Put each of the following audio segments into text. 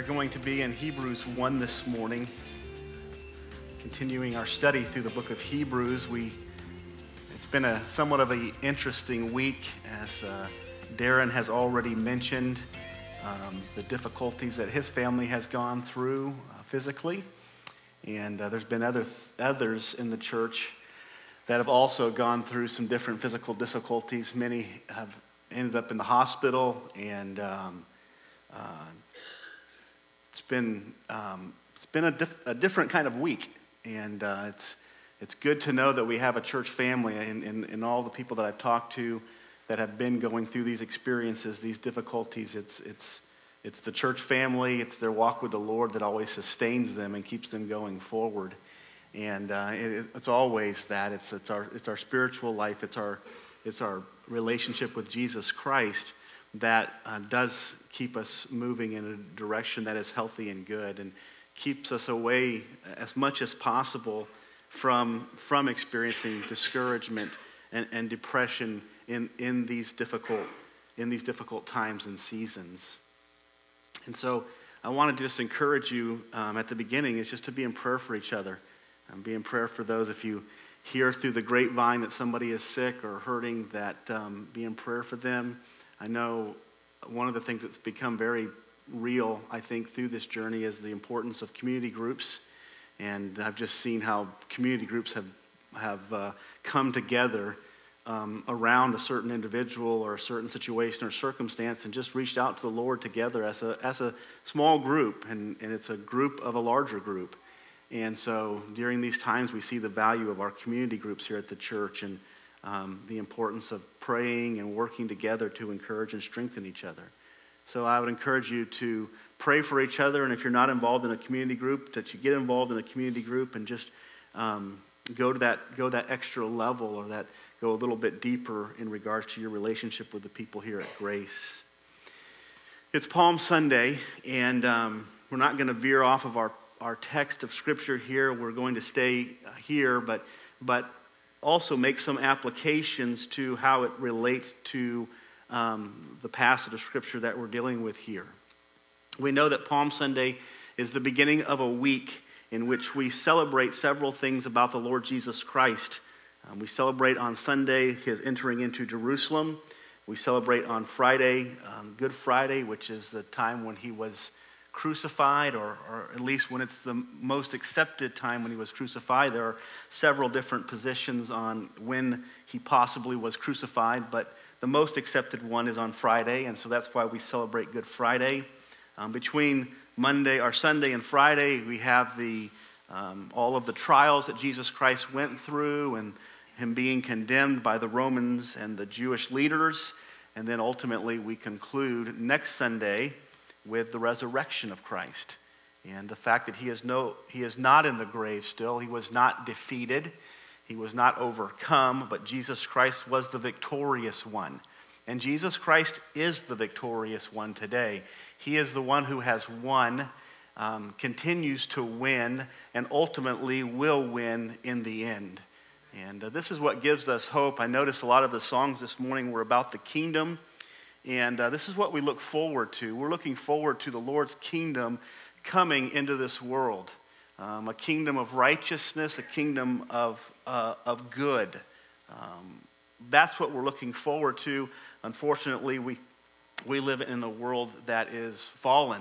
are going to be in Hebrews 1 this morning, continuing our study through the book of Hebrews. We, it's been a somewhat of an interesting week, as uh, Darren has already mentioned, um, the difficulties that his family has gone through uh, physically. And uh, there's been other, others in the church that have also gone through some different physical difficulties. Many have ended up in the hospital and um, uh, it's been, um, it's been a, dif- a, different kind of week, and uh, it's, it's good to know that we have a church family and, and, and all the people that I've talked to that have been going through these experiences, these difficulties. It's, it's, it's the church family, it's their walk with the Lord that always sustains them and keeps them going forward. And uh, it, it's always that. It's, it's, our, it's our spiritual life, it's our, it's our relationship with Jesus Christ that uh, does keep us moving in a direction that is healthy and good and keeps us away as much as possible from, from experiencing discouragement and, and depression in, in, these difficult, in these difficult times and seasons. And so I want to just encourage you um, at the beginning is just to be in prayer for each other. And be in prayer for those if you hear through the grapevine that somebody is sick or hurting, that um, be in prayer for them. I know one of the things that's become very real, I think, through this journey is the importance of community groups. And I've just seen how community groups have, have uh, come together um, around a certain individual or a certain situation or circumstance and just reached out to the Lord together as a, as a small group. And, and it's a group of a larger group. And so during these times, we see the value of our community groups here at the church. And um, the importance of praying and working together to encourage and strengthen each other. So I would encourage you to pray for each other, and if you're not involved in a community group, that you get involved in a community group and just um, go to that go that extra level or that go a little bit deeper in regards to your relationship with the people here at Grace. It's Palm Sunday, and um, we're not going to veer off of our, our text of Scripture here. We're going to stay here, but but also make some applications to how it relates to um, the passage of Scripture that we're dealing with here. We know that Palm Sunday is the beginning of a week in which we celebrate several things about the Lord Jesus Christ. Um, we celebrate on Sunday his entering into Jerusalem. We celebrate on Friday, um, Good Friday, which is the time when he was crucified, or, or at least when it's the most accepted time when he was crucified. There are several different positions on when he possibly was crucified, but the most accepted one is on Friday, and so that's why we celebrate Good Friday. Um, between Monday or Sunday and Friday, we have the, um, all of the trials that Jesus Christ went through and him being condemned by the Romans and the Jewish leaders. And then ultimately, we conclude next Sunday with the resurrection of Christ and the fact that he is, no, he is not in the grave still. He was not defeated, he was not overcome, but Jesus Christ was the victorious one. And Jesus Christ is the victorious one today. He is the one who has won, um, continues to win, and ultimately will win in the end. And uh, this is what gives us hope. I noticed a lot of the songs this morning were about the kingdom and uh, this is what we look forward to. We're looking forward to the Lord's kingdom coming into this world um, a kingdom of righteousness, a kingdom of, uh, of good. Um, that's what we're looking forward to. Unfortunately, we, we live in a world that is fallen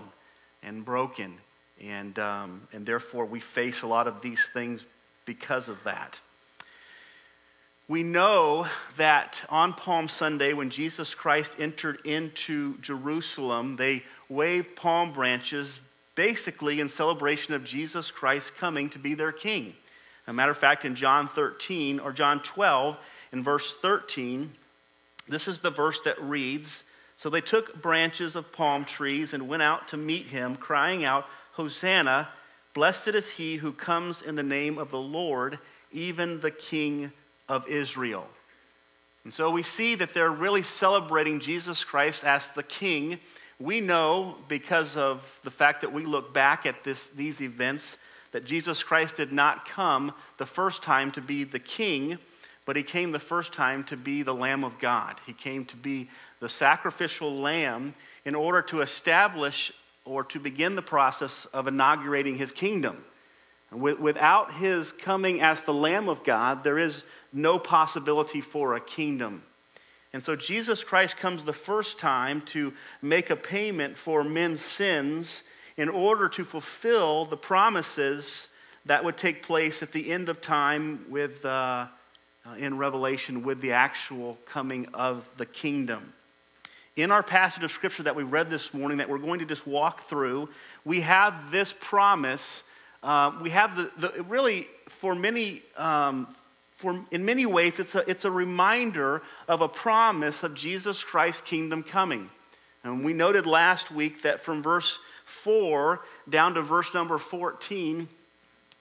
and broken, and, um, and therefore we face a lot of these things because of that. We know that on Palm Sunday, when Jesus Christ entered into Jerusalem, they waved palm branches basically in celebration of Jesus Christ coming to be their king. As a matter of fact, in John 13 or John 12, in verse 13, this is the verse that reads So they took branches of palm trees and went out to meet him, crying out, Hosanna, blessed is he who comes in the name of the Lord, even the King of Israel. And so we see that they're really celebrating Jesus Christ as the king. We know because of the fact that we look back at this, these events that Jesus Christ did not come the first time to be the king, but he came the first time to be the Lamb of God. He came to be the sacrificial lamb in order to establish or to begin the process of inaugurating his kingdom. Without his coming as the Lamb of God, there is no possibility for a kingdom. And so Jesus Christ comes the first time to make a payment for men's sins in order to fulfill the promises that would take place at the end of time with, uh, uh, in Revelation with the actual coming of the kingdom. In our passage of scripture that we read this morning, that we're going to just walk through, we have this promise. Uh, we have the, the, really, for many, um, for, in many ways, it's a, it's a reminder of a promise of Jesus Christ's kingdom coming. And we noted last week that from verse 4 down to verse number 14,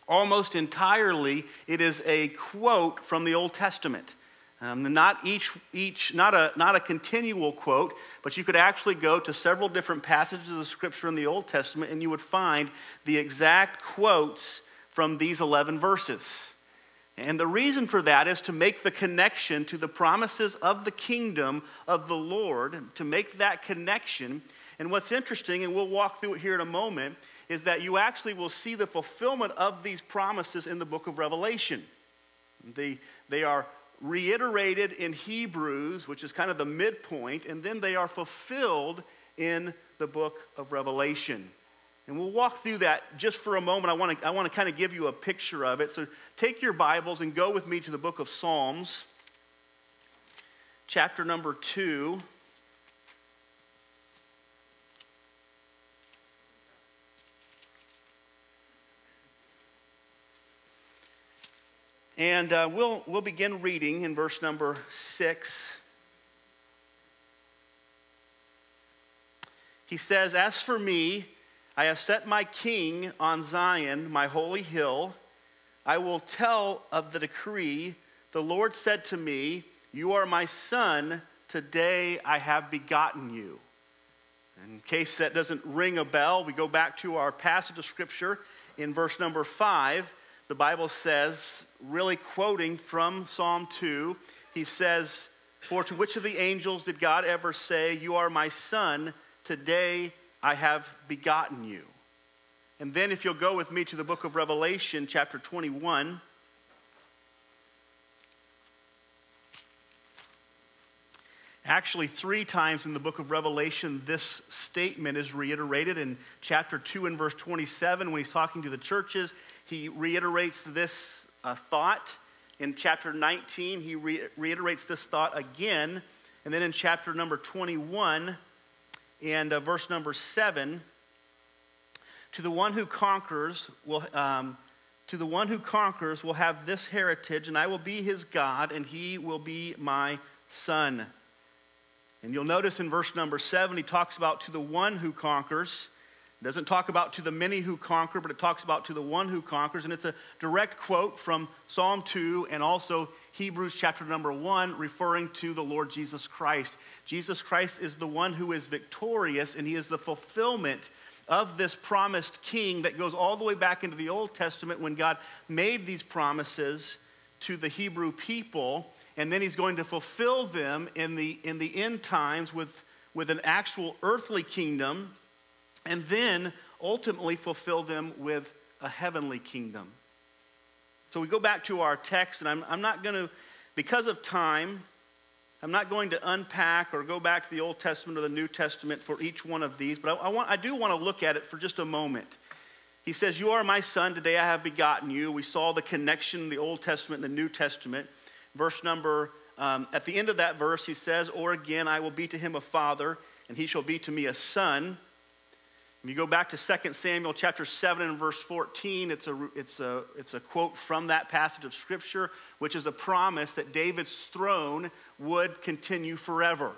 almost entirely it is a quote from the Old Testament. Um, not each, each not, a, not a continual quote, but you could actually go to several different passages of Scripture in the Old Testament and you would find the exact quotes from these 11 verses. And the reason for that is to make the connection to the promises of the kingdom of the Lord, to make that connection. And what's interesting, and we'll walk through it here in a moment, is that you actually will see the fulfillment of these promises in the book of Revelation. The, they are reiterated in Hebrews, which is kind of the midpoint, and then they are fulfilled in the book of Revelation. And we'll walk through that just for a moment. I want to, I want to kind of give you a picture of it. So take your Bibles and go with me to the book of Psalms, chapter number 2. And uh, we'll, we'll begin reading in verse number six. He says, As for me, I have set my king on Zion, my holy hill. I will tell of the decree. The Lord said to me, You are my son. Today I have begotten you. In case that doesn't ring a bell, we go back to our passage of scripture in verse number five the Bible says, really quoting from Psalm 2, he says, For to which of the angels did God ever say, You are my son, today I have begotten you? And then, if you'll go with me to the book of Revelation, chapter 21. Actually, three times in the book of Revelation, this statement is reiterated in chapter 2 and verse 27 when he's talking to the churches. He reiterates this uh, thought. In chapter 19, he re- reiterates this thought again. And then in chapter number 21 and uh, verse number 7, to the one who conquers will. Um, to the one who conquers will have this heritage, and I will be his God, and he will be my son. And you'll notice in verse number seven, he talks about to the one who conquers. It doesn't talk about to the many who conquer, but it talks about to the one who conquers. And it's a direct quote from Psalm 2 and also Hebrews chapter number 1, referring to the Lord Jesus Christ. Jesus Christ is the one who is victorious, and he is the fulfillment of this promised king that goes all the way back into the Old Testament when God made these promises to the Hebrew people. And then he's going to fulfill them in the, in the end times with, with an actual earthly kingdom and then ultimately fulfill them with a heavenly kingdom. So we go back to our text, and I'm, I'm not going to, because of time, I'm not going to unpack or go back to the Old Testament or the New Testament for each one of these, but I, I, want, I do want to look at it for just a moment. He says, You are my son, today I have begotten you. We saw the connection the Old Testament and the New Testament. Verse number, um, at the end of that verse, he says, Or again, I will be to him a father, and he shall be to me a son. If you go back to 2 Samuel chapter 7 and verse 14, it's a, it's, a, it's a quote from that passage of Scripture, which is a promise that David's throne would continue forever.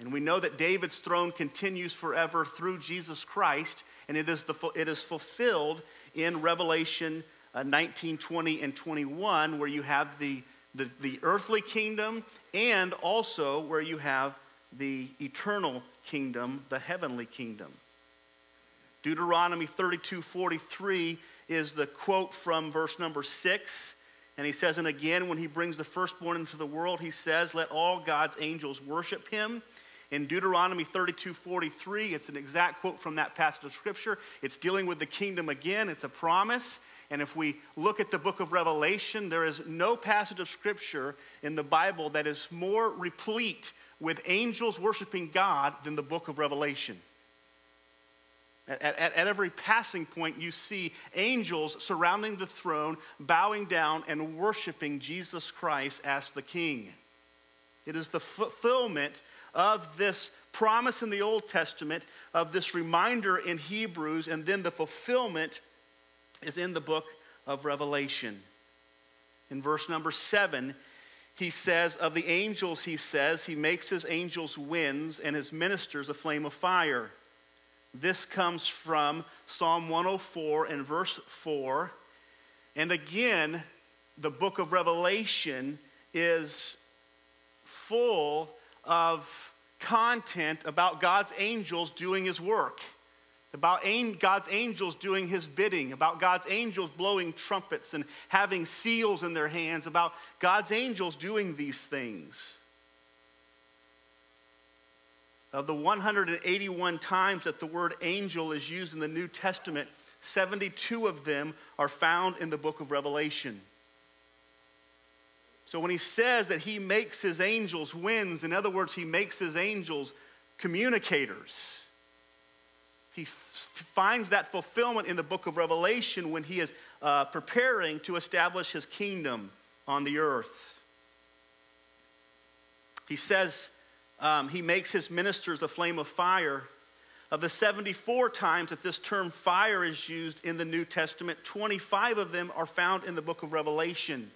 And we know that David's throne continues forever through Jesus Christ, and it is, the, it is fulfilled in Revelation uh, 19, 20, and 21, where you have the, the, the earthly kingdom and also where you have the eternal kingdom, the heavenly kingdom. Deuteronomy 32 43 is the quote from verse number 6. And he says, And again, when he brings the firstborn into the world, he says, Let all God's angels worship him. in Deuteronomy 32 43. It's an exact quote from that passage of Scripture. It's dealing with the kingdom again, it's a promise. And if we look at the book of Revelation, there is no passage of Scripture in the Bible that is more replete with angels worshiping God than the book of Revelation. At, at, at, every passing point, you see angels surrounding the throne, bowing down and worshiping Jesus Christ as the King. It is the fulfillment of this promise in the Old Testament, of this reminder in Hebrews, and then the fulfillment is in the book of Revelation. In verse number seven, he says, Of the angels, he says, he makes his angels winds and his ministers a flame of fire. This comes from Psalm 104 and verse 4. And again, the book of Revelation is full of content about God's angels doing his work, about God's angels doing his bidding, about God's angels blowing trumpets and having seals in their hands, about God's angels doing these things. Of the 181 times that the word angel is used in the New Testament, 72 of them are found in the book of Revelation. So when he says that he makes his angels winds, in other words, he makes his angels communicators. He f- finds that fulfillment in the book of Revelation when he is uh, preparing to establish his kingdom on the earth. He says um, he makes his ministers a flame of fire. Of the 74 times that this term fire is used in the New Testament, 25 of them are found in the book of Revelation.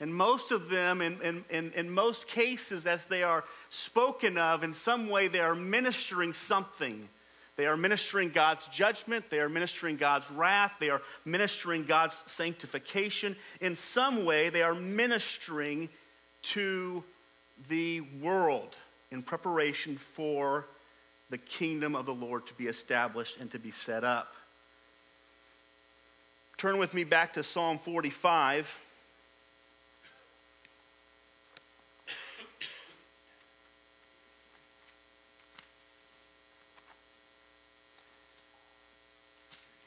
And most of them, in, in, in, in, most cases, as they are spoken of, in some way, they are ministering something. They are ministering God's judgment, they are ministering God's wrath, they are ministering God's sanctification. In some way, they are ministering to the world in preparation for the kingdom of the Lord to be established and to be set up. Turn with me back to Psalm 45.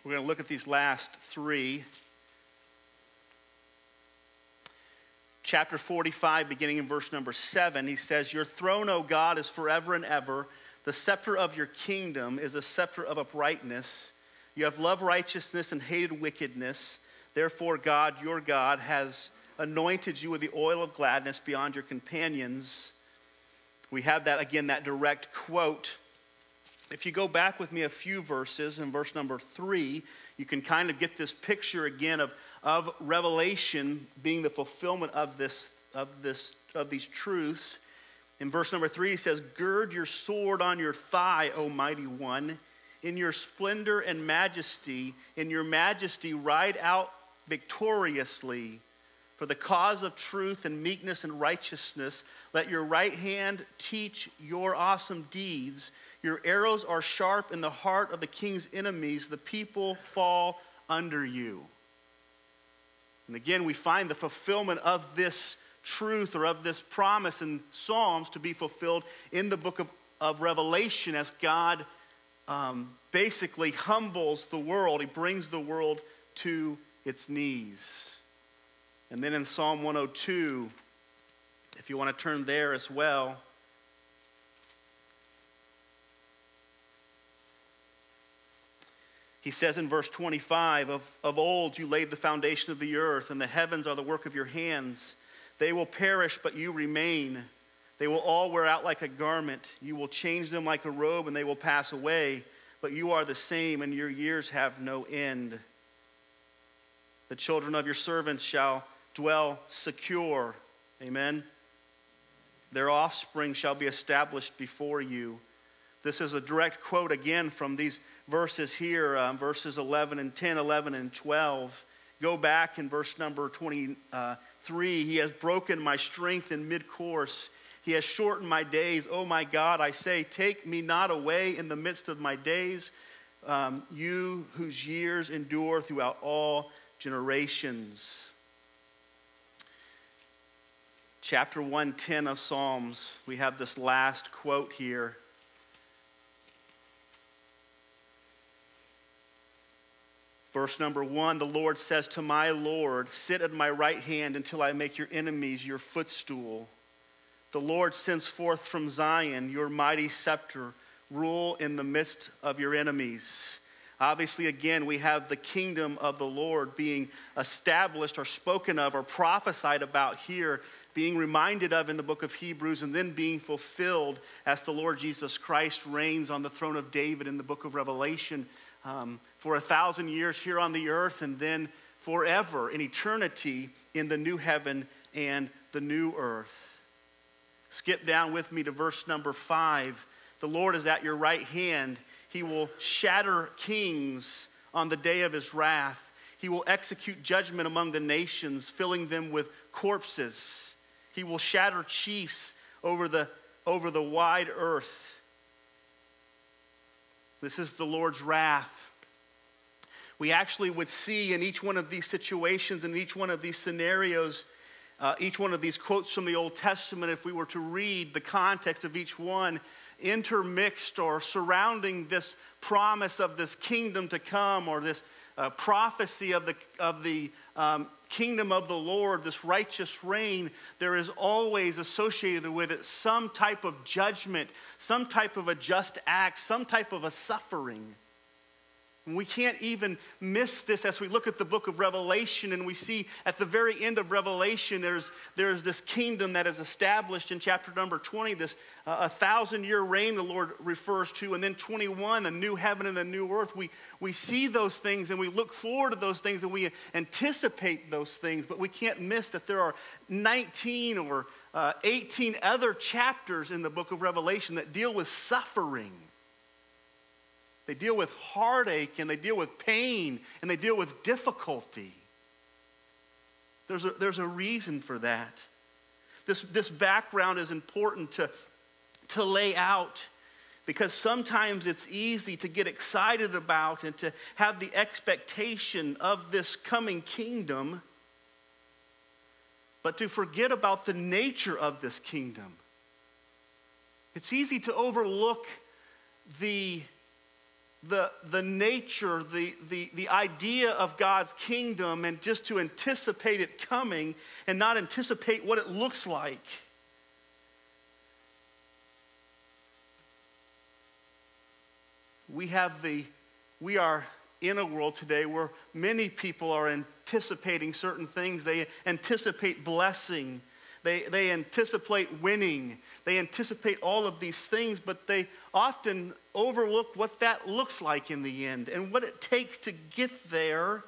We're going to look at these last three. Chapter 45, beginning in verse number 7, he says, Your throne, O God, is forever and ever. The scepter of your kingdom is the scepter of uprightness. You have loved righteousness and hated wickedness. Therefore, God, your God, has anointed you with the oil of gladness beyond your companions. We have that again, that direct quote. If you go back with me a few verses, in verse number three, you can kind of get this picture again of of Revelation being the fulfillment of this, of this, of these truths. In verse number three, he says, Gird your sword on your thigh, O mighty one. In your splendor and majesty, in your majesty, ride out victoriously. For the cause of truth and meekness and righteousness, let your right hand teach your awesome deeds. Your arrows are sharp in the heart of the king's enemies. The people fall under you. And again, we find the fulfillment of this truth or of this promise in Psalms to be fulfilled in the book of, of Revelation as God um, basically humbles the world. He brings the world to its knees. And then in Psalm 102, if you want to turn there as well, He says in verse 25 of, of old you laid the foundation of the earth, and the heavens are the work of your hands. They will perish, but you remain. They will all wear out like a garment. You will change them like a robe, and they will pass away. But you are the same, and your years have no end. The children of your servants shall dwell secure. Amen. Their offspring shall be established before you. This is a direct quote again from these verses here, um, verses 11 and 10, 11 and 12. Go back in verse number 23. He has broken my strength in mid course. He has shortened my days. Oh my God, I say, take me not away in the midst of my days, um, you whose years endure throughout all generations. chapter 110 of Psalms, we have this last quote here. Verse number one the Lord says to my Lord, Sit at my right hand until I make your enemies your footstool. The Lord sends forth from Zion your mighty scepter, rule in the midst of your enemies. Obviously, again, we have the kingdom of the Lord being established or spoken of or prophesied about here, being reminded of in the book of Hebrews, and then being fulfilled as the Lord Jesus Christ reigns on the throne of David in the book of Revelation um, for a thousand years here on the earth, and then forever in eternity in the new heaven and the new earth. Skip down with me to verse number five. The Lord is at your right hand he will shatter kings on the day of his wrath. He will execute judgment among the nations, filling them with corpses. He will shatter chiefs over the, over the wide earth. This is the Lord's wrath. We actually would see in each one of these situations, in each one of these scenarios, uh, each one of these quotes from the Old Testament, if we were to read the context of each one, intermixed or surrounding this promise of this kingdom to come or this uh, prophecy of the, of the um, kingdom of the Lord, this righteous reign, there is always associated with it some type of judgment, some type of a just act, some type of a suffering. We can't even miss this as we look at the book of Revelation and we see at the very end of Revelation there's, there's this kingdom that is established in chapter number 20, this uh, a thousand year reign the Lord refers to, and then 21, the new heaven and the new earth. We, we see those things and we look forward to those things and we anticipate those things, but we can't miss that there are 19 or uh, 18 other chapters in the book of Revelation that deal with suffering they deal with heartache and they deal with pain and they deal with difficulty. There's a, there's a reason for that. This, this background is important to, to lay out because sometimes it's easy to get excited about and to have the expectation of this coming kingdom, but to forget about the nature of this kingdom. It's easy to overlook the the, the nature, the, the, the idea of God's kingdom, and just to anticipate it coming and not anticipate what it looks like. We have the, we are in a world today where many people are anticipating certain things. They anticipate blessing, they, they anticipate winning, they anticipate all of these things, but they often overlook what that looks like in the end and what it takes to get there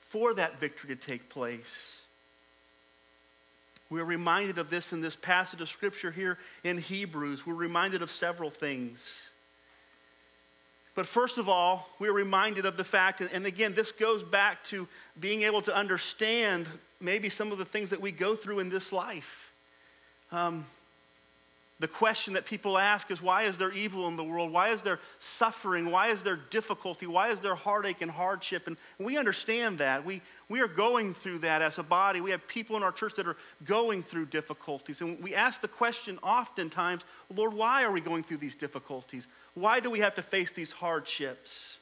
for that victory to take place. We're reminded of this in this passage of scripture here in Hebrews. We're reminded of several things. But first of all, we're reminded of the fact, and again, this goes back to being able to understand maybe some of the things that we go through in this life. Um, the question that people ask is why is there evil in the world? Why is there suffering? Why is there difficulty? Why is there heartache and hardship? And we understand that. We, we are going through that as a body. We have people in our church that are going through difficulties. And we ask the question oftentimes, Lord, why are we going through these difficulties? Why do we have to face these hardships?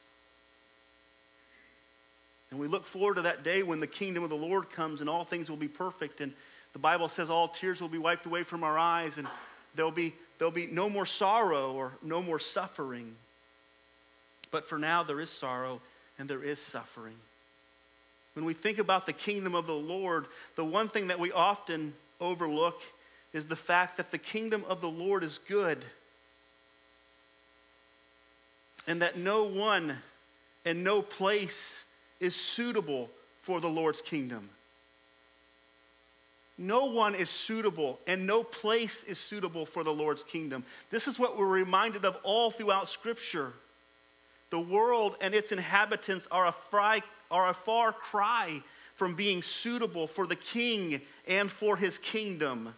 And we look forward to that day when the kingdom of the Lord comes and all things will be perfect. And the Bible says all tears will be wiped away from our eyes. And There'll be, there'll be no more sorrow or no more suffering. But for now, there is sorrow and there is suffering. When we think about the kingdom of the Lord, the one thing that we often overlook is the fact that the kingdom of the Lord is good and that no one and no place is suitable for the Lord's kingdom. No one is suitable and no place is suitable for the Lord's kingdom. This is what we're reminded of all throughout Scripture. The world and its inhabitants are a, fry, are a far cry from being suitable for the king and for his kingdom.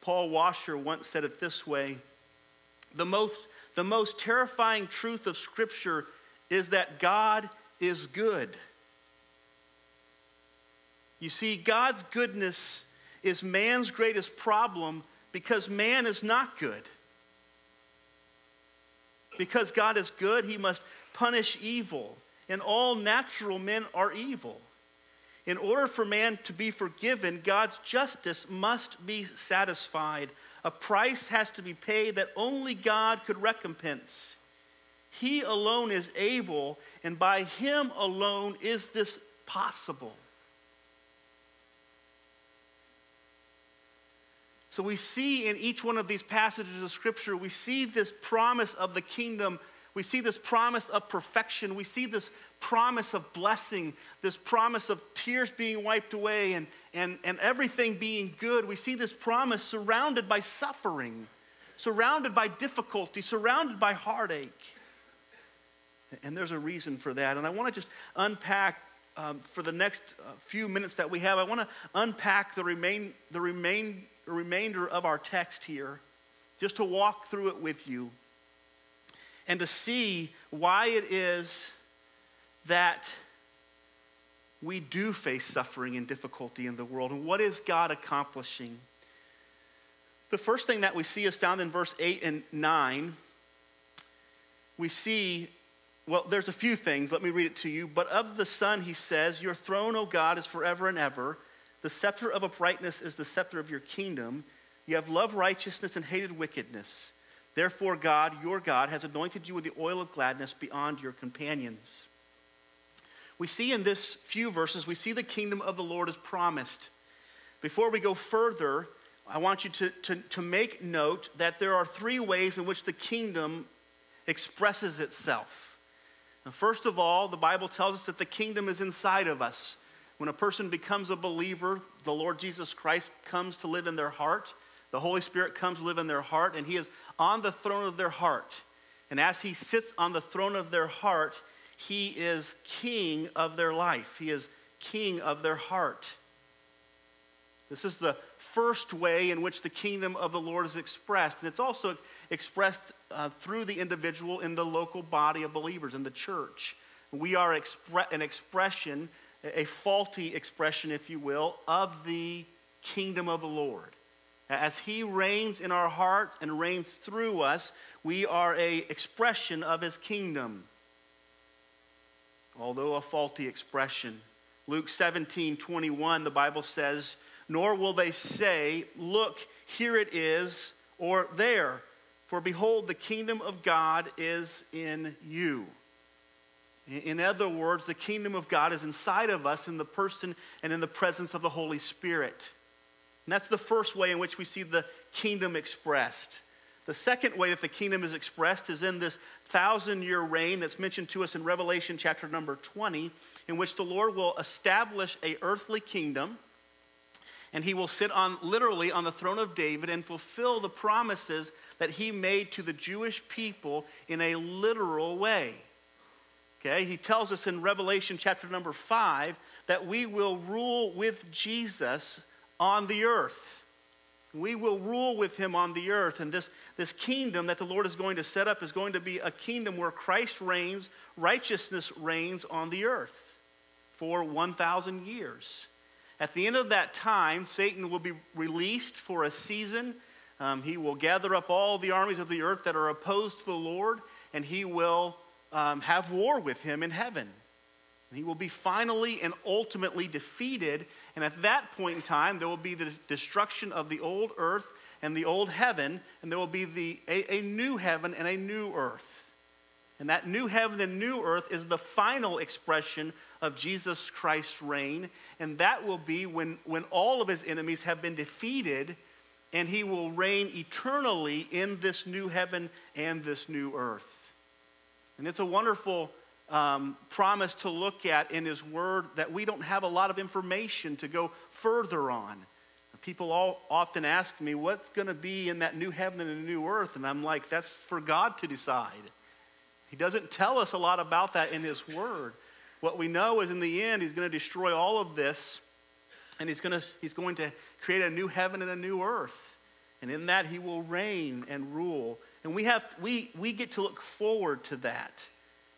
Paul Washer once said it this way the most, the most terrifying truth of Scripture is that God is good. You see, God's goodness is man's greatest problem because man is not good. Because God is good, he must punish evil, and all natural men are evil. In order for man to be forgiven, God's justice must be satisfied. A price has to be paid that only God could recompense. He alone is able, and by Him alone is this possible. So we see in each one of these passages of Scripture, we see this promise of the kingdom. We see this promise of perfection. We see this promise of blessing, this promise of tears being wiped away and, and, and everything being good. We see this promise surrounded by suffering, surrounded by difficulty, surrounded by heartache. And there's a reason for that. And I want to just unpack um, for the next uh, few minutes that we have, I want to unpack the, remain, the remain, remainder of our text here, just to walk through it with you and to see why it is that we do face suffering and difficulty in the world and what is God accomplishing. The first thing that we see is found in verse 8 and 9. We see, well, there's a few things. Let me read it to you. But of the Son, he says, Your throne, O God, is forever and ever. The scepter of uprightness is the scepter of your kingdom. You have loved righteousness and hated wickedness. Therefore, God, your God, has anointed you with the oil of gladness beyond your companions. We see in this few verses, we see the kingdom of the Lord is promised. Before we go further, I want you to, to, to make note that there are three ways in which the kingdom expresses itself. Now, first of all, the Bible tells us that the kingdom is inside of us. When a person becomes a believer, the Lord Jesus Christ comes to live in their heart. The Holy Spirit comes to live in their heart, and He is on the throne of their heart. And as He sits on the throne of their heart, He is king of their life, He is king of their heart. This is the first way in which the kingdom of the Lord is expressed. And it's also expressed uh, through the individual in the local body of believers, in the church. We are expre- an expression a faulty expression, if you will, of the kingdom of the Lord. As he reigns in our heart and reigns through us, we are a expression of his kingdom. Although a faulty expression. Luke 17, 21, the Bible says, Nor will they say, Look, here it is, or there, for behold, the kingdom of God is in you. In other words, the kingdom of God is inside of us in the person and in the presence of the Holy Spirit. And that's the first way in which we see the kingdom expressed. The second way that the kingdom is expressed is in this thousand year reign that's mentioned to us in Revelation chapter number 20, in which the Lord will establish a earthly kingdom and he will sit on literally on the throne of David and fulfill the promises that he made to the Jewish people in a literal way. Okay, he tells us in Revelation chapter number five that we will rule with Jesus on the earth. We will rule with him on the earth. And this, this kingdom that the Lord is going to set up is going to be a kingdom where Christ reigns, righteousness reigns on the earth for 1,000 years. At the end of that time, Satan will be released for a season. Um, he will gather up all the armies of the earth that are opposed to the Lord, and he will um, have war with him in heaven. And he will be finally and ultimately defeated. And at that point in time, there will be the destruction of the old earth and the old heaven, and there will be the, a, a new heaven and a new earth. And that new heaven and new earth is the final expression of Jesus Christ's reign. And that will be when, when all of his enemies have been defeated, and he will reign eternally in this new heaven and this new earth. And it's a wonderful um, promise to look at in His Word that we don't have a lot of information to go further on. People all often ask me, what's going to be in that new heaven and the new earth? And I'm like, that's for God to decide. He doesn't tell us a lot about that in His Word. What we know is in the end, He's going to destroy all of this, and He's to, he's going to create a new heaven and a new earth. And in that, He will reign and rule and we, have, we, we get to look forward to that.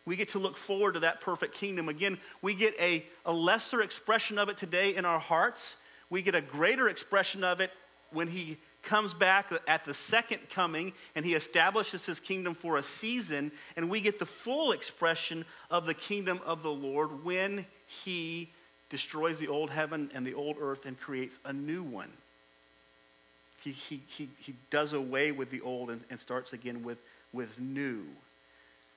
We get to look forward to that perfect kingdom. Again, we get a, a lesser expression of it today in our hearts. we get a greater expression of it when he comes back at the second coming and he establishes his kingdom for a season, and we get the full expression of the kingdom of the Lord when he destroys the old heaven and the old earth and creates a new one. He, he, he, he does away with the old and, and starts again with, with new.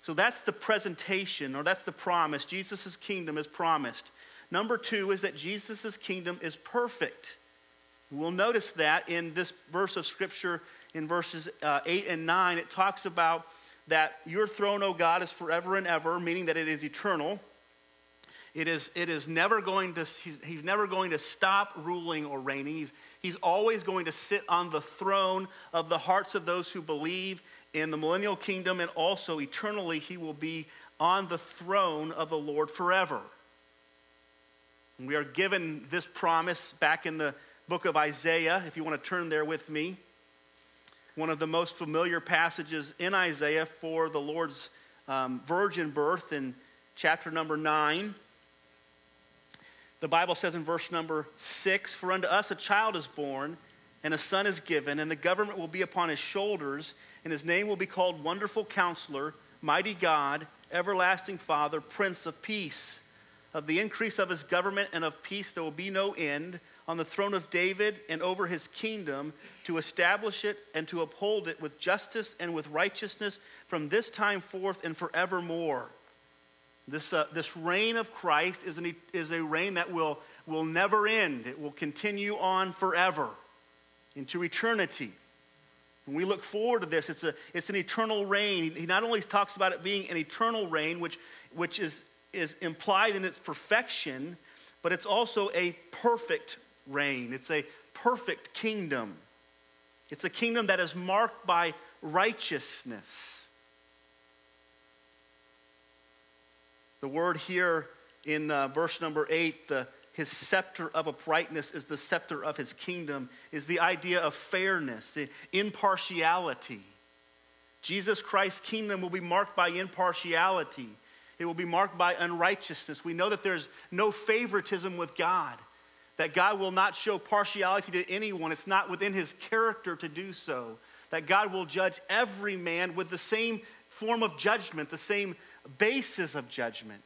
So that's the presentation, or that's the promise. Jesus' kingdom is promised. Number two is that Jesus' kingdom is perfect. We'll notice that in this verse of Scripture, in verses uh, 8 and 9, it talks about that your throne, O God, is forever and ever, meaning that it is eternal. It is, it is never going to, he's, he's never going to stop ruling or reigning. He's, he's always going to sit on the throne of the hearts of those who believe in the millennial kingdom, and also eternally, he will be on the throne of the Lord forever. And we are given this promise back in the book of Isaiah, if you want to turn there with me. One of the most familiar passages in Isaiah for the Lord's um, virgin birth in chapter number 9. The Bible says in verse number 6 For unto us a child is born, and a son is given, and the government will be upon his shoulders, and his name will be called Wonderful Counselor, Mighty God, Everlasting Father, Prince of Peace. Of the increase of his government and of peace there will be no end on the throne of David and over his kingdom to establish it and to uphold it with justice and with righteousness from this time forth and forevermore. This, uh, this reign of Christ is, an, is a reign that will, will never end, it will continue on forever into eternity. And we look forward to this. It's, a, it's an eternal reign. He not only talks about it being an eternal reign, which, which is, is implied in its perfection, but it's also a perfect reign. It's a perfect kingdom. It's a kingdom that is marked by righteousness. The word here in uh, verse number eight, the, his scepter of uprightness is the scepter of his kingdom, is the idea of fairness, impartiality. Jesus Christ's kingdom will be marked by impartiality. It will be marked by unrighteousness. We know that there's no favoritism with God that God will not show partiality to anyone. It's not within his character to do so. That God will judge every man with the same form of judgment, the same basis of judgment.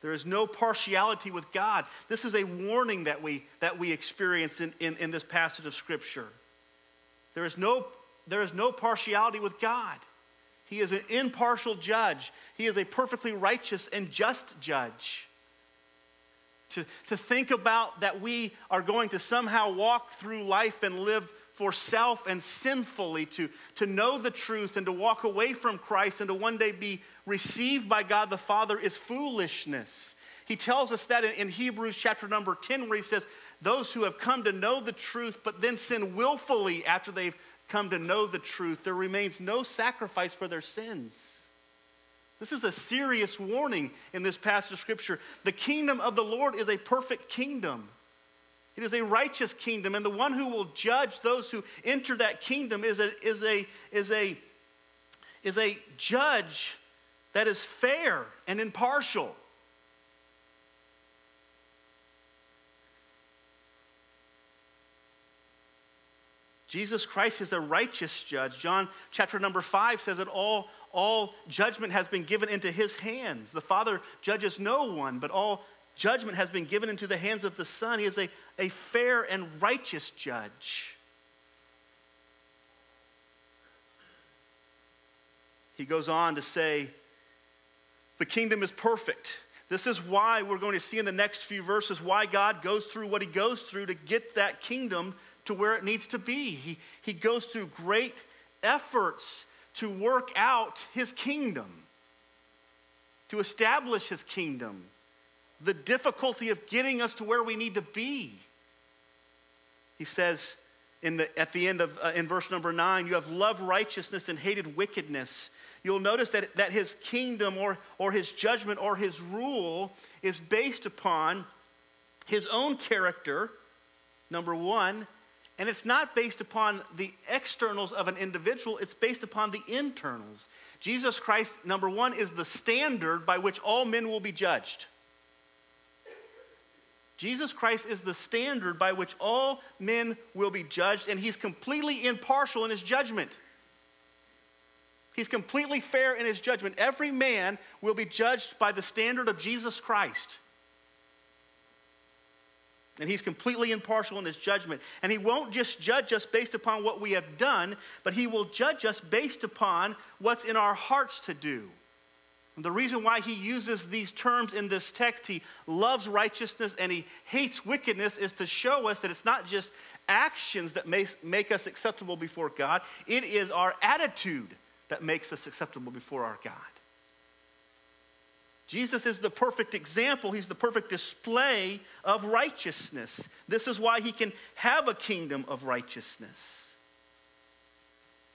There is no partiality with God. This is a warning that we, that we experience in, in, in this passage of Scripture. There is, no, there is no partiality with God. He is an impartial judge, He is a perfectly righteous and just judge to, to think about that we are going to somehow walk through life and live for self and sinfully, to, to know the truth and to walk away from Christ and to one day be received by God the Father is foolishness. He tells us that in, in Hebrews chapter number 10, where he says, Those who have come to know the truth but then sin willfully after they've come to know the truth, there remains no sacrifice for their sins. This is a serious warning in this passage of Scripture. The kingdom of the Lord is a perfect kingdom. It is a righteous kingdom, and the one who will judge those who enter that kingdom is a, is a, is a, is a judge that is fair and impartial. Jesus Christ is a righteous judge. John chapter number 5 says that all all judgment has been given into his hands. The Father judges no one, but all judgment has been given into the hands of the Son. He is a, a fair and righteous judge. He goes on to say, The kingdom is perfect. This is why we're going to see in the next few verses why God goes through what he goes through to get that kingdom to where it needs to be. He, he goes through great efforts to work out his kingdom, to establish his kingdom, the difficulty of getting us to where we need to be. He says in the, at the end of uh, in verse number nine, you have loved righteousness and hated wickedness. You'll notice that, that his kingdom or, or his judgment or his rule is based upon his own character, number one, and it's not based upon the externals of an individual, it's based upon the internals. Jesus Christ, number one, is the standard by which all men will be judged. Jesus Christ is the standard by which all men will be judged, and he's completely impartial in his judgment. He's completely fair in his judgment. Every man will be judged by the standard of Jesus Christ. And he's completely impartial in his judgment. And he won't just judge us based upon what we have done, but he will judge us based upon what's in our hearts to do. And the reason why he uses these terms in this text, he loves righteousness and he hates wickedness, is to show us that it's not just actions that make, make us acceptable before God, it is our attitude that makes us acceptable before our God. Jesus is the perfect example. He's the perfect display of righteousness. This is why he can have a kingdom of righteousness.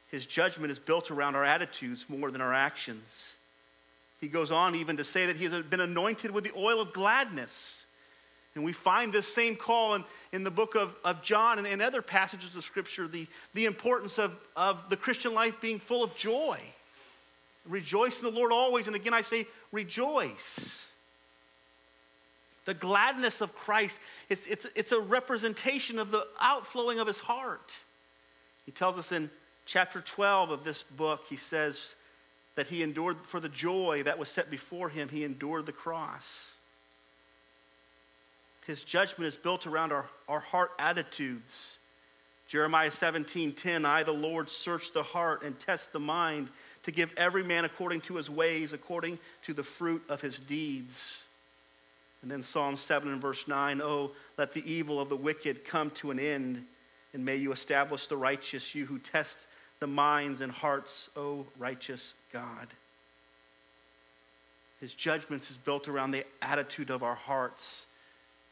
His judgment is built around our attitudes more than our actions. He goes on even to say that he has been anointed with the oil of gladness. And we find this same call in, in the book of, of John and other passages of Scripture the, the importance of, of the Christian life being full of joy. Rejoice in the Lord always. And again, I say, rejoice. The gladness of Christ, it's, it's, it's a representation of the outflowing of his heart. He tells us in chapter 12 of this book, he says that he endured for the joy that was set before him, he endured the cross. His judgment is built around our, our heart attitudes. Jeremiah 17 10, I, the Lord, search the heart and test the mind to give every man according to his ways, according to the fruit of his deeds. And then Psalm 7 and verse 9 Oh, let the evil of the wicked come to an end, and may you establish the righteous, you who test the minds and hearts, O righteous God. His judgments is built around the attitude of our hearts.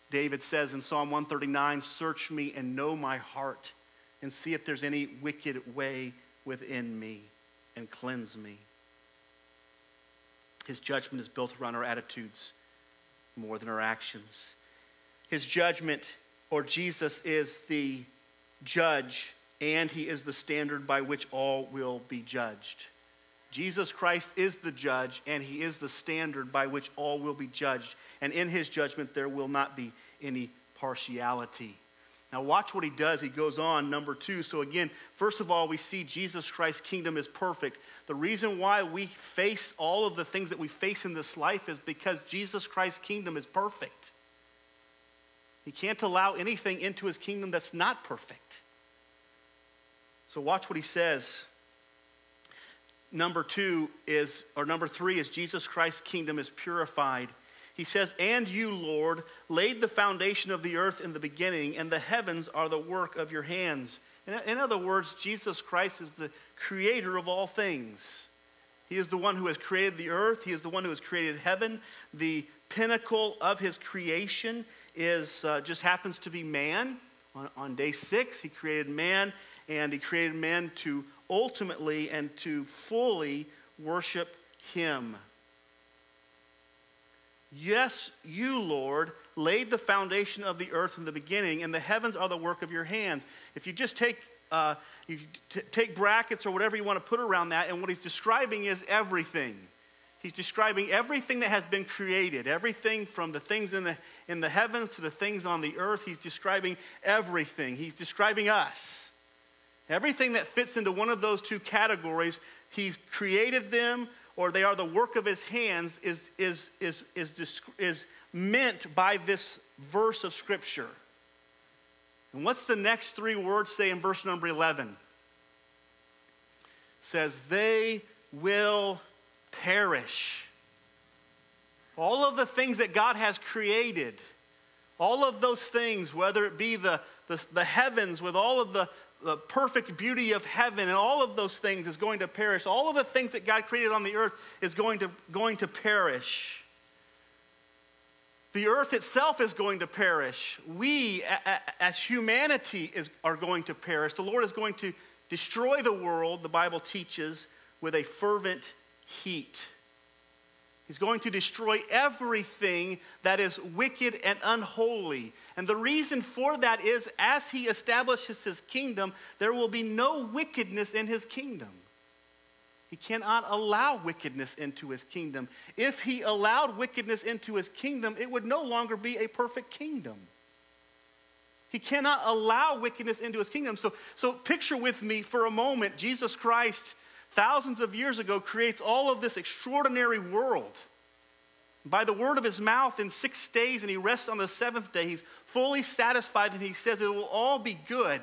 David says in Psalm 139 Search me and know my heart, and see if there's any wicked way within me and cleanse me. His judgment is built around our attitudes more than our actions. His judgment, or Jesus, is the judge, and he is the standard by which all will be judged. Jesus Christ is the judge, and he is the standard by which all will be judged. And in his judgment, there will not be any partiality. Now, watch what he does. He goes on, number two. So, again, first of all, we see Jesus Christ's kingdom is perfect. The reason why we face all of the things that we face in this life is because Jesus Christ's kingdom is perfect. He can't allow anything into his kingdom that's not perfect. So, watch what he says. Number two is, or number three is Jesus Christ's kingdom is purified he says, And you, Lord, laid the foundation of the earth in the beginning, and the heavens are the work of your hands. In other words, Jesus Christ is the creator of all things. He is the one who has created the earth, He is the one who has created heaven. The pinnacle of His creation is, uh, just happens to be man. On, on day six, He created man, and He created man to ultimately and to fully worship Him. Yes, you, Lord, laid the foundation of the earth in the beginning, and the heavens are the work of your hands. If you just take, uh, you t- take brackets or whatever you want to put around that, and what he's describing is everything. He's describing everything that has been created, everything from the things in the, in the heavens to the things on the earth. He's describing everything. He's describing us. Everything that fits into one of those two categories, he's created them or they are the work of his hands is, is, is, is, is meant by this verse of Scripture. And what's the next three words say in verse number 11? It says, They will perish. All of the things that God has created, all of those things, whether it be the, the, the heavens with all of the, the perfect beauty of heaven and all of those things is going to perish. All of the things that God created on the earth is going to, going to perish. The earth itself is going to perish. We, as humanity, is, are going to perish. The Lord is going to destroy the world, the Bible teaches, with a fervent heat. He's going to destroy everything that is wicked and unholy. And the reason for that is as he establishes his kingdom, there will be no wickedness in his kingdom. He cannot allow wickedness into his kingdom. If he allowed wickedness into his kingdom, it would no longer be a perfect kingdom. He cannot allow wickedness into his kingdom. So, so picture with me for a moment Jesus Christ, thousands of years ago, creates all of this extraordinary world. By the word of his mouth in six days, and he rests on the seventh day, he's fully satisfied, and he says it will all be good.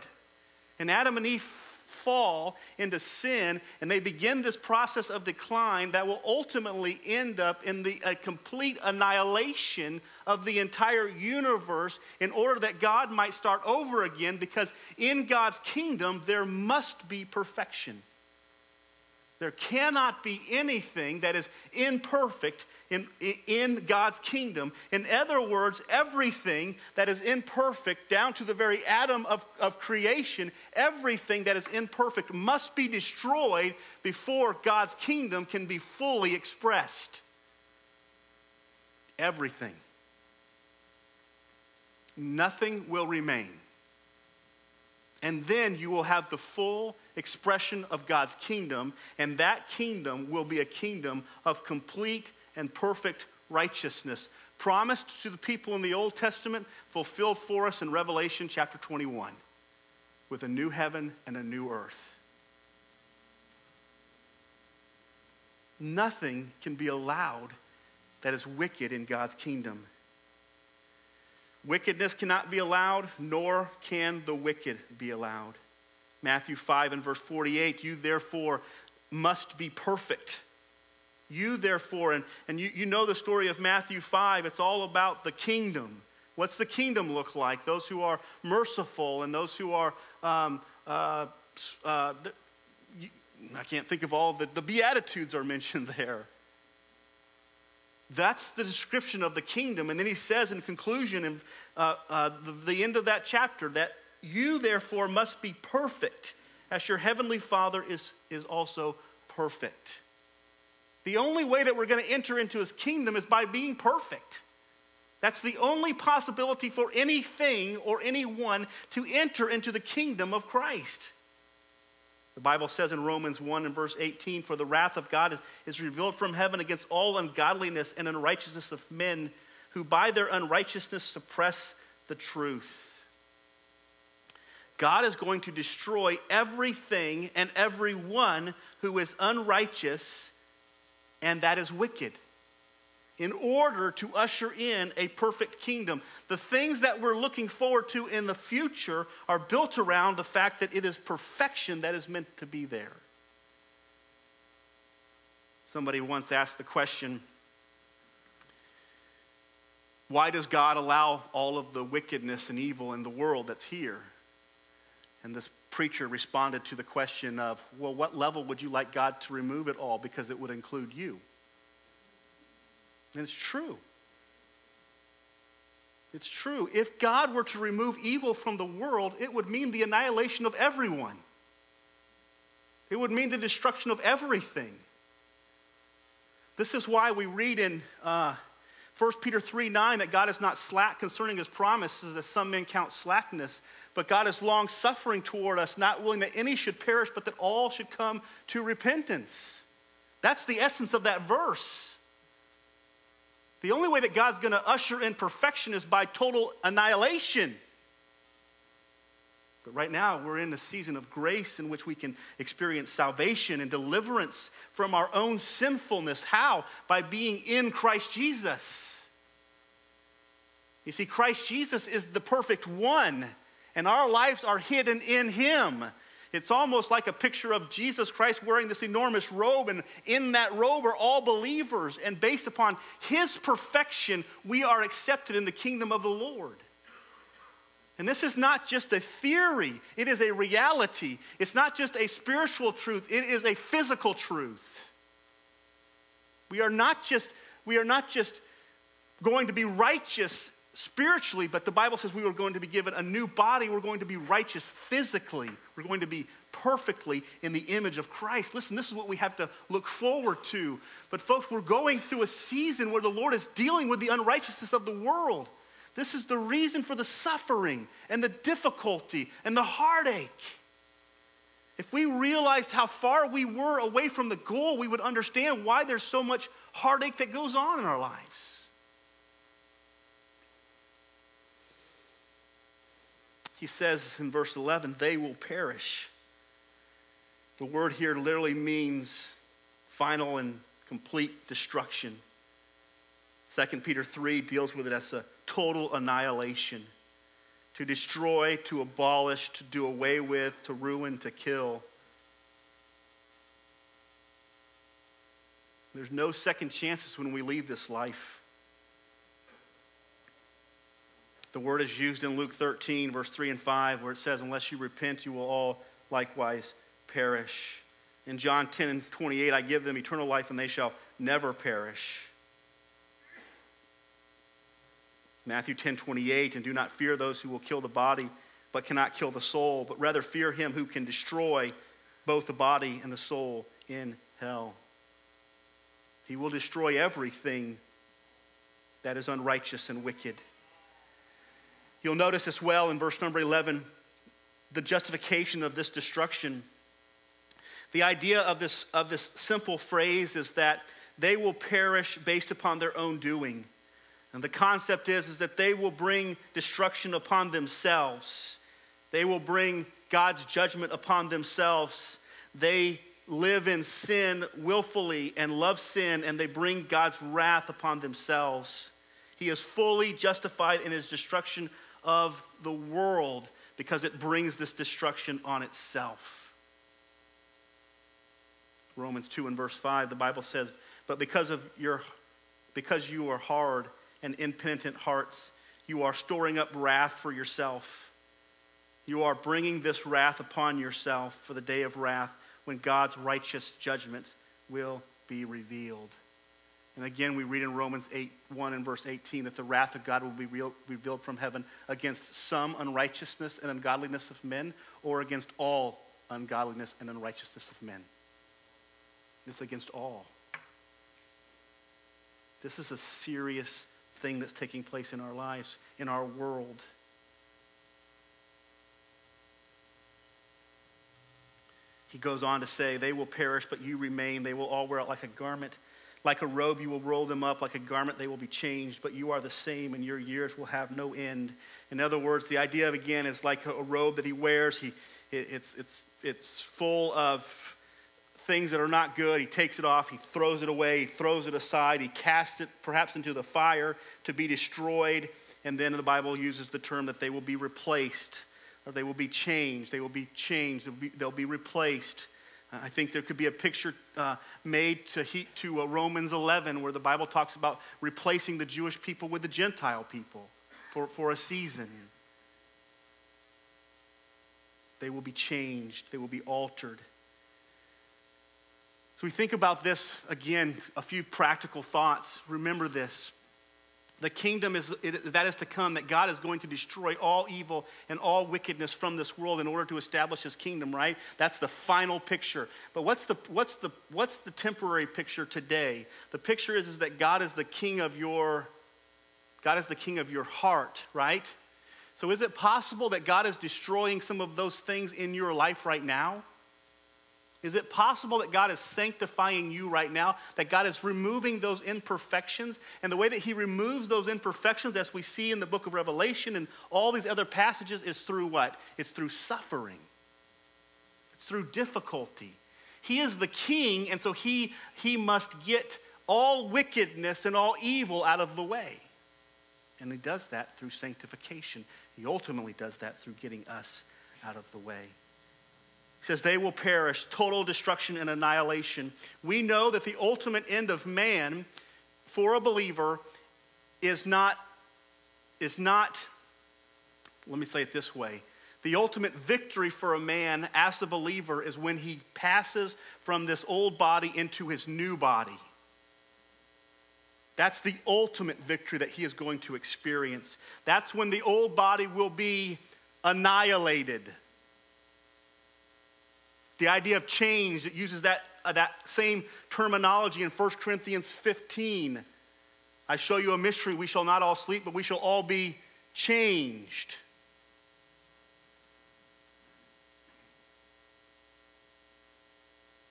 And Adam and Eve fall into sin and they begin this process of decline that will ultimately end up in the complete annihilation of the entire universe in order that God might start over again because in God's kingdom there must be perfection. There cannot be anything that is imperfect in, in God's kingdom. In other words, everything that is imperfect, down to the very atom of, of creation, everything that is imperfect must be destroyed before God's kingdom can be fully expressed. Everything. Nothing will remain. And then you will have the full expression of God's kingdom, and that kingdom will be a kingdom of complete and perfect righteousness, promised to the people in the Old Testament, fulfilled for us in Revelation chapter 21, with a new heaven and a new earth. Nothing can be allowed that is wicked in God's kingdom. Wickedness cannot be allowed, nor can the wicked be allowed. Matthew 5 and verse 48, you therefore must be perfect. You therefore, and, and you, you know the story of Matthew 5, it's all about the kingdom. What's the kingdom look like? Those who are merciful and those who are, um, uh, uh, the, you, I can't think of all the, the Beatitudes are mentioned there. That's the description of the kingdom. And then he says in conclusion, in uh, uh, the, the end of that chapter, that you, therefore, must be perfect as your heavenly Father is, is also perfect. The only way that we're going to enter into his kingdom is by being perfect. That's the only possibility for anything or anyone to enter into the kingdom of Christ. The Bible says in Romans 1 and verse 18, For the wrath of God is revealed from heaven against all ungodliness and unrighteousness of men who by their unrighteousness suppress the truth. God is going to destroy everything and everyone who is unrighteous and that is wicked in order to usher in a perfect kingdom. The things that we're looking forward to in the future are built around the fact that it is perfection that is meant to be there. Somebody once asked the question why does God allow all of the wickedness and evil in the world that's here? And this preacher responded to the question of, well, what level would you like God to remove it all because it would include you? And it's true. It's true. If God were to remove evil from the world, it would mean the annihilation of everyone. It would mean the destruction of everything. This is why we read in uh, 1 Peter 3 9 that God is not slack concerning his promises, as some men count slackness, but God is long suffering toward us, not willing that any should perish, but that all should come to repentance. That's the essence of that verse. The only way that God's going to usher in perfection is by total annihilation. But right now, we're in a season of grace in which we can experience salvation and deliverance from our own sinfulness. How? By being in Christ Jesus. You see, Christ Jesus is the perfect one and our lives are hidden in Him. It's almost like a picture of Jesus Christ wearing this enormous robe, and in that robe are all believers. And based upon His perfection, we are accepted in the kingdom of the Lord. And this is not just a theory, it is a reality. It's not just a spiritual truth, it is a physical truth. We are not just, we are not just going to be righteous spiritually, but the Bible says we are going to be given a new body. We're going to be righteous physically. We're going to be perfectly in the image of Christ. Listen, this is what we have to look forward to. But, folks, we're going through a season where the Lord is dealing with the unrighteousness of the world. This is the reason for the suffering and the difficulty and the heartache. If we realized how far we were away from the goal, we would understand why there's so much heartache that goes on in our lives. He says in verse 11, they will perish. The word here literally means final and complete destruction. 2 Peter 3 deals with it as a total annihilation to destroy, to abolish, to do away with, to ruin, to kill. There's no second chances when we leave this life. The word is used in Luke 13, verse 3 and 5, where it says, Unless you repent, you will all likewise perish. In John 10 and 28, I give them eternal life, and they shall never perish. Matthew 10 28, and do not fear those who will kill the body, but cannot kill the soul, but rather fear him who can destroy both the body and the soul in hell. He will destroy everything that is unrighteous and wicked. You'll notice as well in verse number 11 the justification of this destruction. The idea of this, of this simple phrase is that they will perish based upon their own doing. And the concept is, is that they will bring destruction upon themselves. They will bring God's judgment upon themselves. They live in sin willfully and love sin, and they bring God's wrath upon themselves. He is fully justified in his destruction of the world because it brings this destruction on itself. Romans 2 and verse 5, the Bible says, But because of your because you are hard and impenitent hearts. You are storing up wrath for yourself. You are bringing this wrath upon yourself for the day of wrath when God's righteous judgment will be revealed. And again, we read in Romans 8, 1 and verse 18 that the wrath of God will be revealed from heaven against some unrighteousness and ungodliness of men, or against all ungodliness and unrighteousness of men. It's against all. This is a serious thing that's taking place in our lives, in our world. He goes on to say, They will perish, but you remain. They will all wear out like a garment. Like a robe, you will roll them up. Like a garment, they will be changed. But you are the same, and your years will have no end. In other words, the idea of, again, is like a robe that he wears. He, it's, it's, it's full of things that are not good. He takes it off, he throws it away, he throws it aside, he casts it perhaps into the fire to be destroyed. And then the Bible uses the term that they will be replaced or they will be changed. They will be changed, they'll be, they'll be replaced. I think there could be a picture uh, made to, to uh, Romans 11 where the Bible talks about replacing the Jewish people with the Gentile people for, for a season. They will be changed, they will be altered. So we think about this again, a few practical thoughts. Remember this. The kingdom is it, that is to come, that God is going to destroy all evil and all wickedness from this world in order to establish his kingdom, right? That's the final picture. But what's the, what's the, what's the temporary picture today? The picture is, is that God is the king of your, God is the king of your heart, right? So is it possible that God is destroying some of those things in your life right now? Is it possible that God is sanctifying you right now? That God is removing those imperfections? And the way that He removes those imperfections, as we see in the book of Revelation and all these other passages, is through what? It's through suffering, it's through difficulty. He is the king, and so He, he must get all wickedness and all evil out of the way. And He does that through sanctification. He ultimately does that through getting us out of the way. He says they will perish, total destruction and annihilation. We know that the ultimate end of man for a believer is not, is not, let me say it this way. The ultimate victory for a man as the believer is when he passes from this old body into his new body. That's the ultimate victory that he is going to experience. That's when the old body will be annihilated. The idea of change, it uses that, uh, that same terminology in 1 Corinthians 15. I show you a mystery. We shall not all sleep, but we shall all be changed.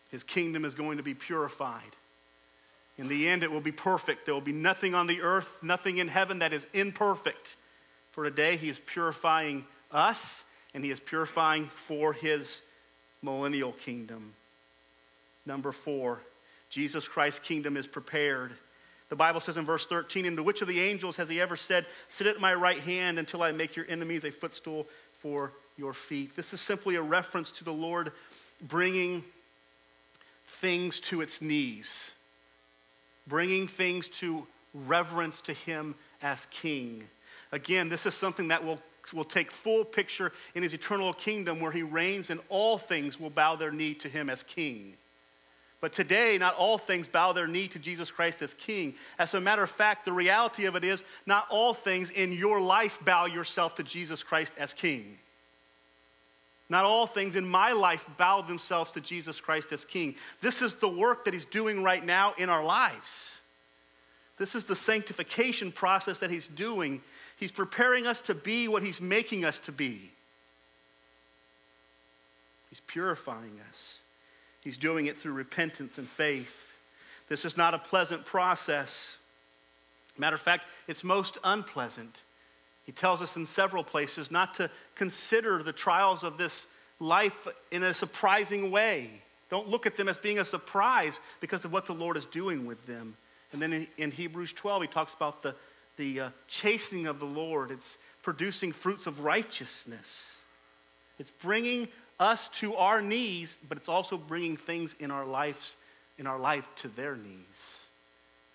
His kingdom is going to be purified. In the end, it will be perfect. There will be nothing on the earth, nothing in heaven that is imperfect. For today, He is purifying us, and He is purifying for His millennial kingdom. Number four, Jesus Christ's kingdom is prepared. The Bible says in verse 13, And to which of the angels has he ever said, Sit at my right hand until I make your enemies a footstool for your feet? This is simply a reference to the Lord bringing things to its knees, bringing things to reverence to him as king. Again, this is something that will, will take full picture in his eternal kingdom where he reigns and all things will bow their knee to him as king. But today, not all things bow their knee to Jesus Christ as King. As a matter of fact, the reality of it is, not all things in your life bow yourself to Jesus Christ as King. Not all things in my life bow themselves to Jesus Christ as King. This is the work that He's doing right now in our lives. This is the sanctification process that He's doing. He's preparing us to be what He's making us to be, He's purifying us. He's doing it through repentance and faith. This is not a pleasant process. Matter of fact, it's most unpleasant. He tells us in several places not to consider the trials of this life in a surprising way. Don't look at them as being a surprise because of what the Lord is doing with them. And then in, Hebrews 12, he talks about the, the uh, chastening of the Lord. It's producing fruits of righteousness. It's bringing us to our knees, but it's also bringing things in our lives, in our life to their knees.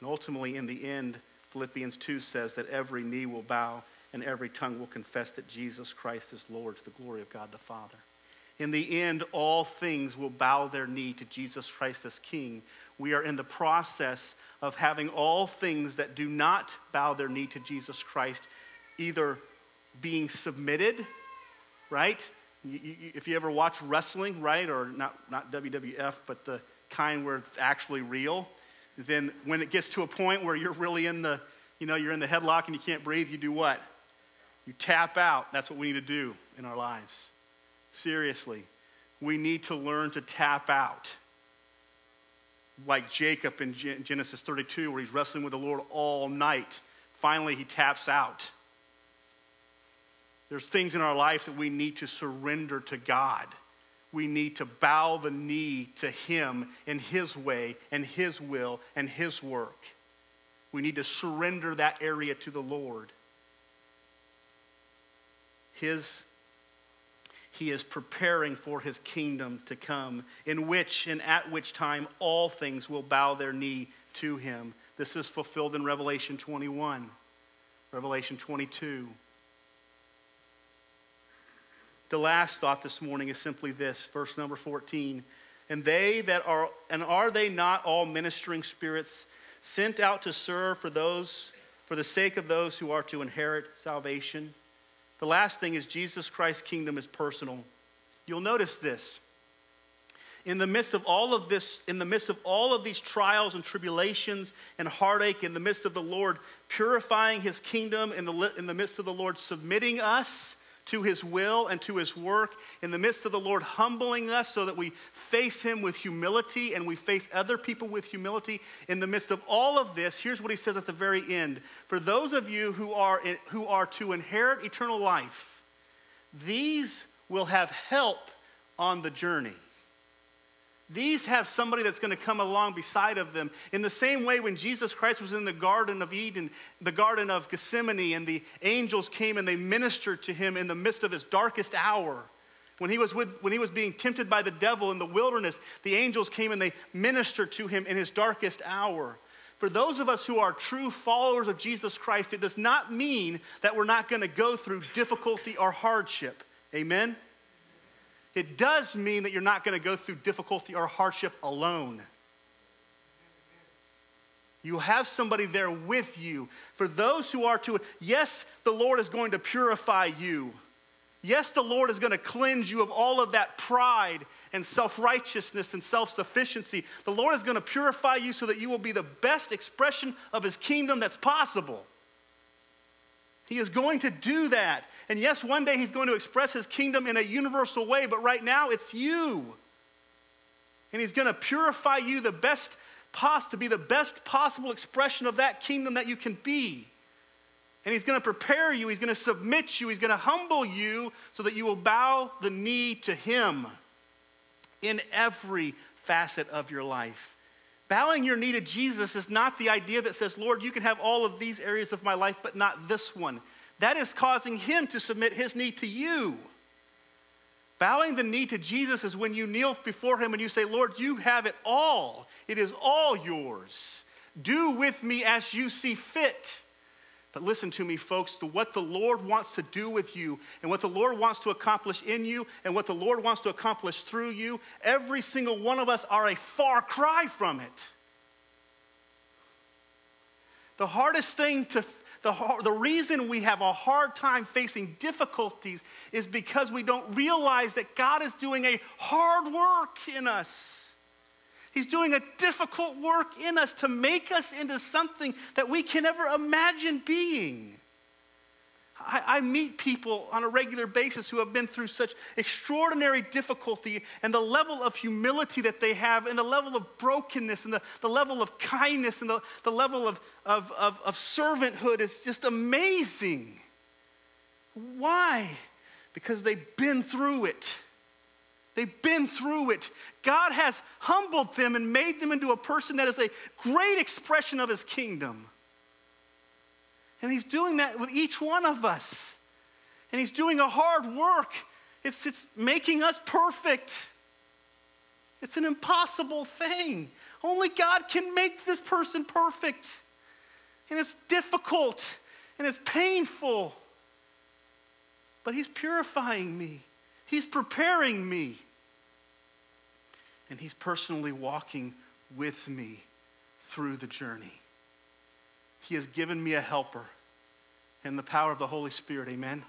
And ultimately, in the end, Philippians 2 says that every knee will bow and every tongue will confess that Jesus Christ is Lord to the glory of God the Father. In the end, all things will bow their knee to Jesus Christ as King. We are in the process of having all things that do not bow their knee to Jesus Christ either being submitted, right? You, you, if you ever watch wrestling, right, or not, not WWF, but the kind where it's actually real, then when it gets to a point where you're really in the, you know, you're in the headlock and you can't breathe, you do what? You tap out. That's what we need to do in our lives. Seriously. We need to learn to tap out. Like Jacob in Genesis 32, where he's wrestling with the Lord all night. Finally, he taps out. There's things in our lives that we need to surrender to God. We need to bow the knee to Him in His way and His will and His work. We need to surrender that area to the Lord. His, he is preparing for his kingdom to come, in which and at which time all things will bow their knee to him. This is fulfilled in Revelation 21, Revelation 22. The last thought this morning is simply this, verse number 14. And they that are, and are they not all ministering spirits sent out to serve for those, for the sake of those who are to inherit salvation? The last thing is Jesus Christ's kingdom is personal. You'll notice this. In the midst of all of this, in the midst of all of these trials and tribulations and heartache, in the midst of the Lord purifying his kingdom, in the, in the midst of the Lord submitting us to his will and to his work, in the midst of the Lord humbling us so that we face him with humility and we face other people with humility. In the midst of all of this, here's what he says at the very end For those of you who are, who are to inherit eternal life, these will have help on the journey. These have somebody that's going to come along beside of them. In the same way, when Jesus Christ was in the Garden of Eden, the Garden of Gethsemane, and the angels came and they ministered to him in the midst of his darkest hour. When he, was with, when he was being tempted by the devil in the wilderness, the angels came and they ministered to him in his darkest hour. For those of us who are true followers of Jesus Christ, it does not mean that we're not going to go through difficulty or hardship. Amen? It does mean that you're not going to go through difficulty or hardship alone. You have somebody there with you. For those who are to, yes, the Lord is going to purify you. Yes, the Lord is going to cleanse you of all of that pride and self righteousness and self sufficiency. The Lord is going to purify you so that you will be the best expression of His kingdom that's possible. He is going to do that. And yes, one day he's going to express his kingdom in a universal way, but right now it's you. And He's going to purify you the best pos- to be the best possible expression of that kingdom that you can be. And He's going to prepare you, He's going to submit you, He's going to humble you so that you will bow the knee to Him in every facet of your life. Bowing your knee to Jesus is not the idea that says, Lord, you can have all of these areas of my life, but not this one. That is causing him to submit his knee to you. Bowing the knee to Jesus is when you kneel before him and you say, Lord, you have it all. It is all yours. Do with me as you see fit. But listen to me, folks, to what the Lord wants to do with you and what the Lord wants to accomplish in you and what the Lord wants to accomplish through you, every single one of us are a far cry from it. The hardest thing to, the, the reason we have a hard time facing difficulties is because we don't realize that God is doing a hard work in us. He's doing a difficult work in us to make us into something that we can never imagine being. I, I, meet people on a regular basis who have been through such extraordinary difficulty, and the level of humility that they have, and the level of brokenness, and the, the level of kindness, and the, the level of, of, of, of servanthood is just amazing. Why? Because they've been through it. They've been through it. God has humbled them and made them into a person that is a great expression of his kingdom. And he's doing that with each one of us. And he's doing a hard work. It's, it's making us perfect. It's an impossible thing. Only God can make this person perfect. And it's difficult and it's painful. But he's purifying me, he's preparing me and He's personally walking with me through the journey. He has given me a helper and the power of the Holy Spirit, amen?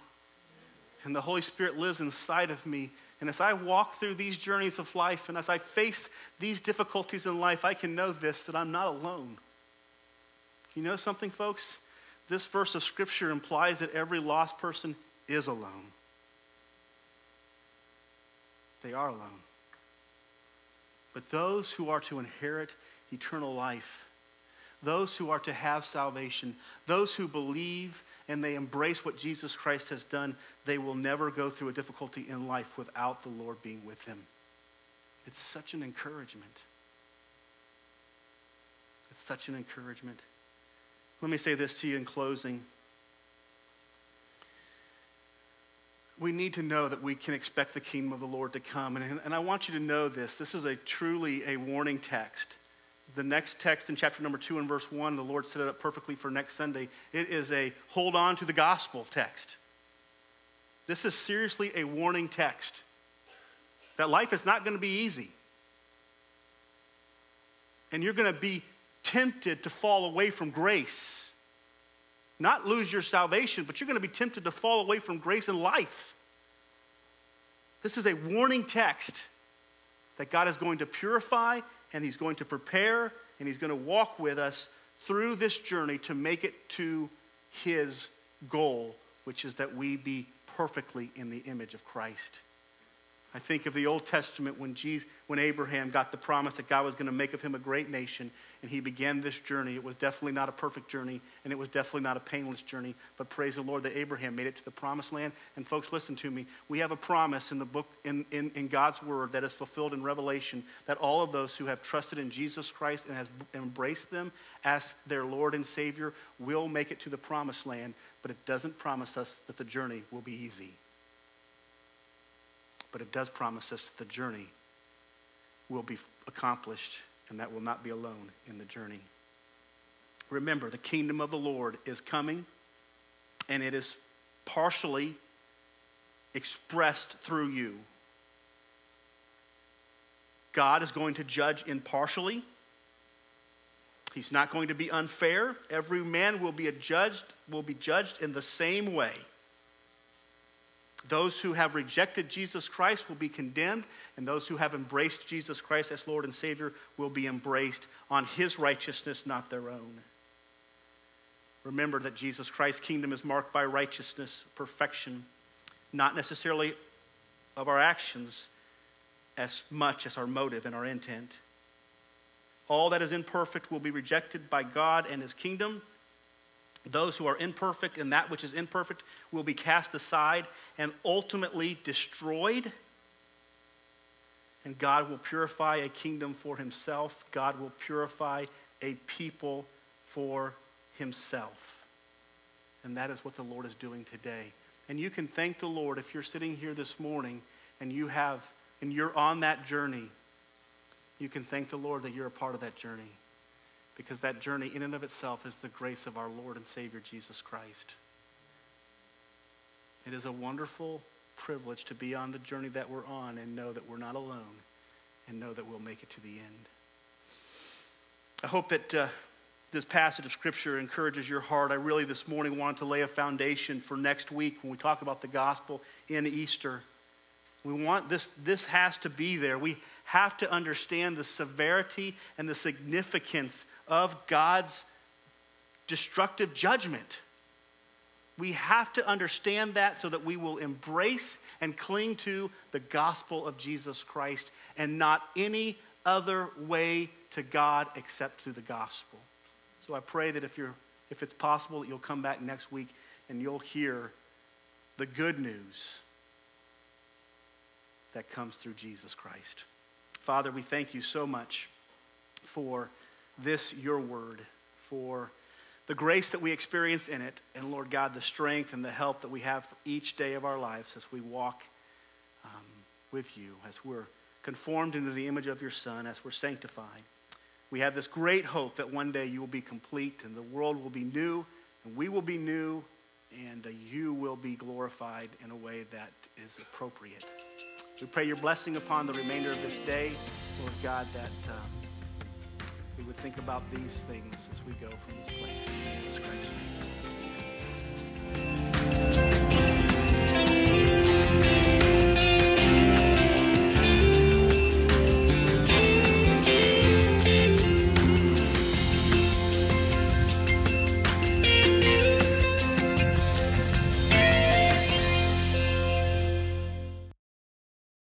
And the Holy Spirit lives inside of me. And as I walk through these journeys of life and as I face these difficulties in life, I can know this that I'm not alone. You know something, folks? This verse of Scripture implies that every lost person is alone. They are alone. But those who are to inherit eternal life, those who are to have salvation, those who believe and they embrace what Jesus Christ has done, they will never go through a difficulty in life without the Lord being with them. It's such an encouragement. It's such an encouragement. Let me say this to you in closing. we need to know that we can expect the kingdom of the Lord to come. And, and I want you to know this. This is a truly a warning text. The next text in chapter number two and verse one, the Lord set it up perfectly for next Sunday. It is a hold on to the gospel text. This is seriously a warning text that life is not going to be easy. And you're going to be tempted to fall away from grace not lose your salvation, but you're going to be tempted to fall away from grace and life. This is a warning text that God is going to purify and He's going to prepare and He's going to walk with us through this journey to make it to His goal, which is that we be perfectly in the image of Christ. I think of the Old Testament when, Jesus, when Abraham got the promise that God was going to make of him a great nation, and he began this journey. It was definitely not a perfect journey, and it was definitely not a painless journey, but praise the Lord that Abraham made it to the promised land. And folks, listen to me. We have a promise in the book, in, in, in God's word that is fulfilled in Revelation, that all of those who have trusted in Jesus Christ and has embraced them as their Lord and Savior will make it to the promised land, but it doesn't promise us that the journey will be easy but it does promise us that the journey will be accomplished and that we'll not be alone in the journey. Remember, the kingdom of the Lord is coming and it is partially expressed through you. God is going to judge impartially. He's not going to be unfair. Every man will be judged will be judged in the same way. Those who have rejected Jesus Christ will be condemned, and those who have embraced Jesus Christ as Lord and Savior will be embraced on his righteousness, not their own. Remember that Jesus Christ's kingdom is marked by righteousness, perfection, not necessarily of our actions, as much as our motive and our intent. All that is imperfect will be rejected by God and his kingdom. Those who are imperfect and that which is imperfect will be cast aside and ultimately destroyed. And God will purify a kingdom for himself. God will purify a people for himself. And that is what the Lord is doing today. And you can thank the Lord if you're sitting here this morning and you have and you're on that journey. You can thank the Lord that you're a part of that journey. Because that journey in and of itself is the grace of our Lord and Savior Jesus Christ. It is a wonderful privilege to be on the journey that we're on and know that we're not alone and know that we'll make it to the end. I hope that uh, this passage of Scripture encourages your heart. I really this morning wanted to lay a foundation for next week when we talk about the gospel in Easter. We want this, this has to be there. We have to understand the severity and the significance of God's destructive judgment. We have to understand that so that we will embrace and cling to the gospel of Jesus Christ and not any other way to God except through the gospel. So I pray that if, you're, if it's possible that you'll come back next week and you'll hear the good news that comes through Jesus Christ. Father, we thank you so much for this, your word, for the grace that we experience in it, and Lord God, the strength and the help that we have for each day of our lives as we walk um, with you, as we're conformed into the image of your Son, as we're sanctified. We have this great hope that one day you will be complete and the world will be new and we will be new and uh, you will be glorified in a way that is appropriate. We pray your blessing upon the remainder of this day, Lord God, that um, would think about these things as we go from this place. In Jesus Christ.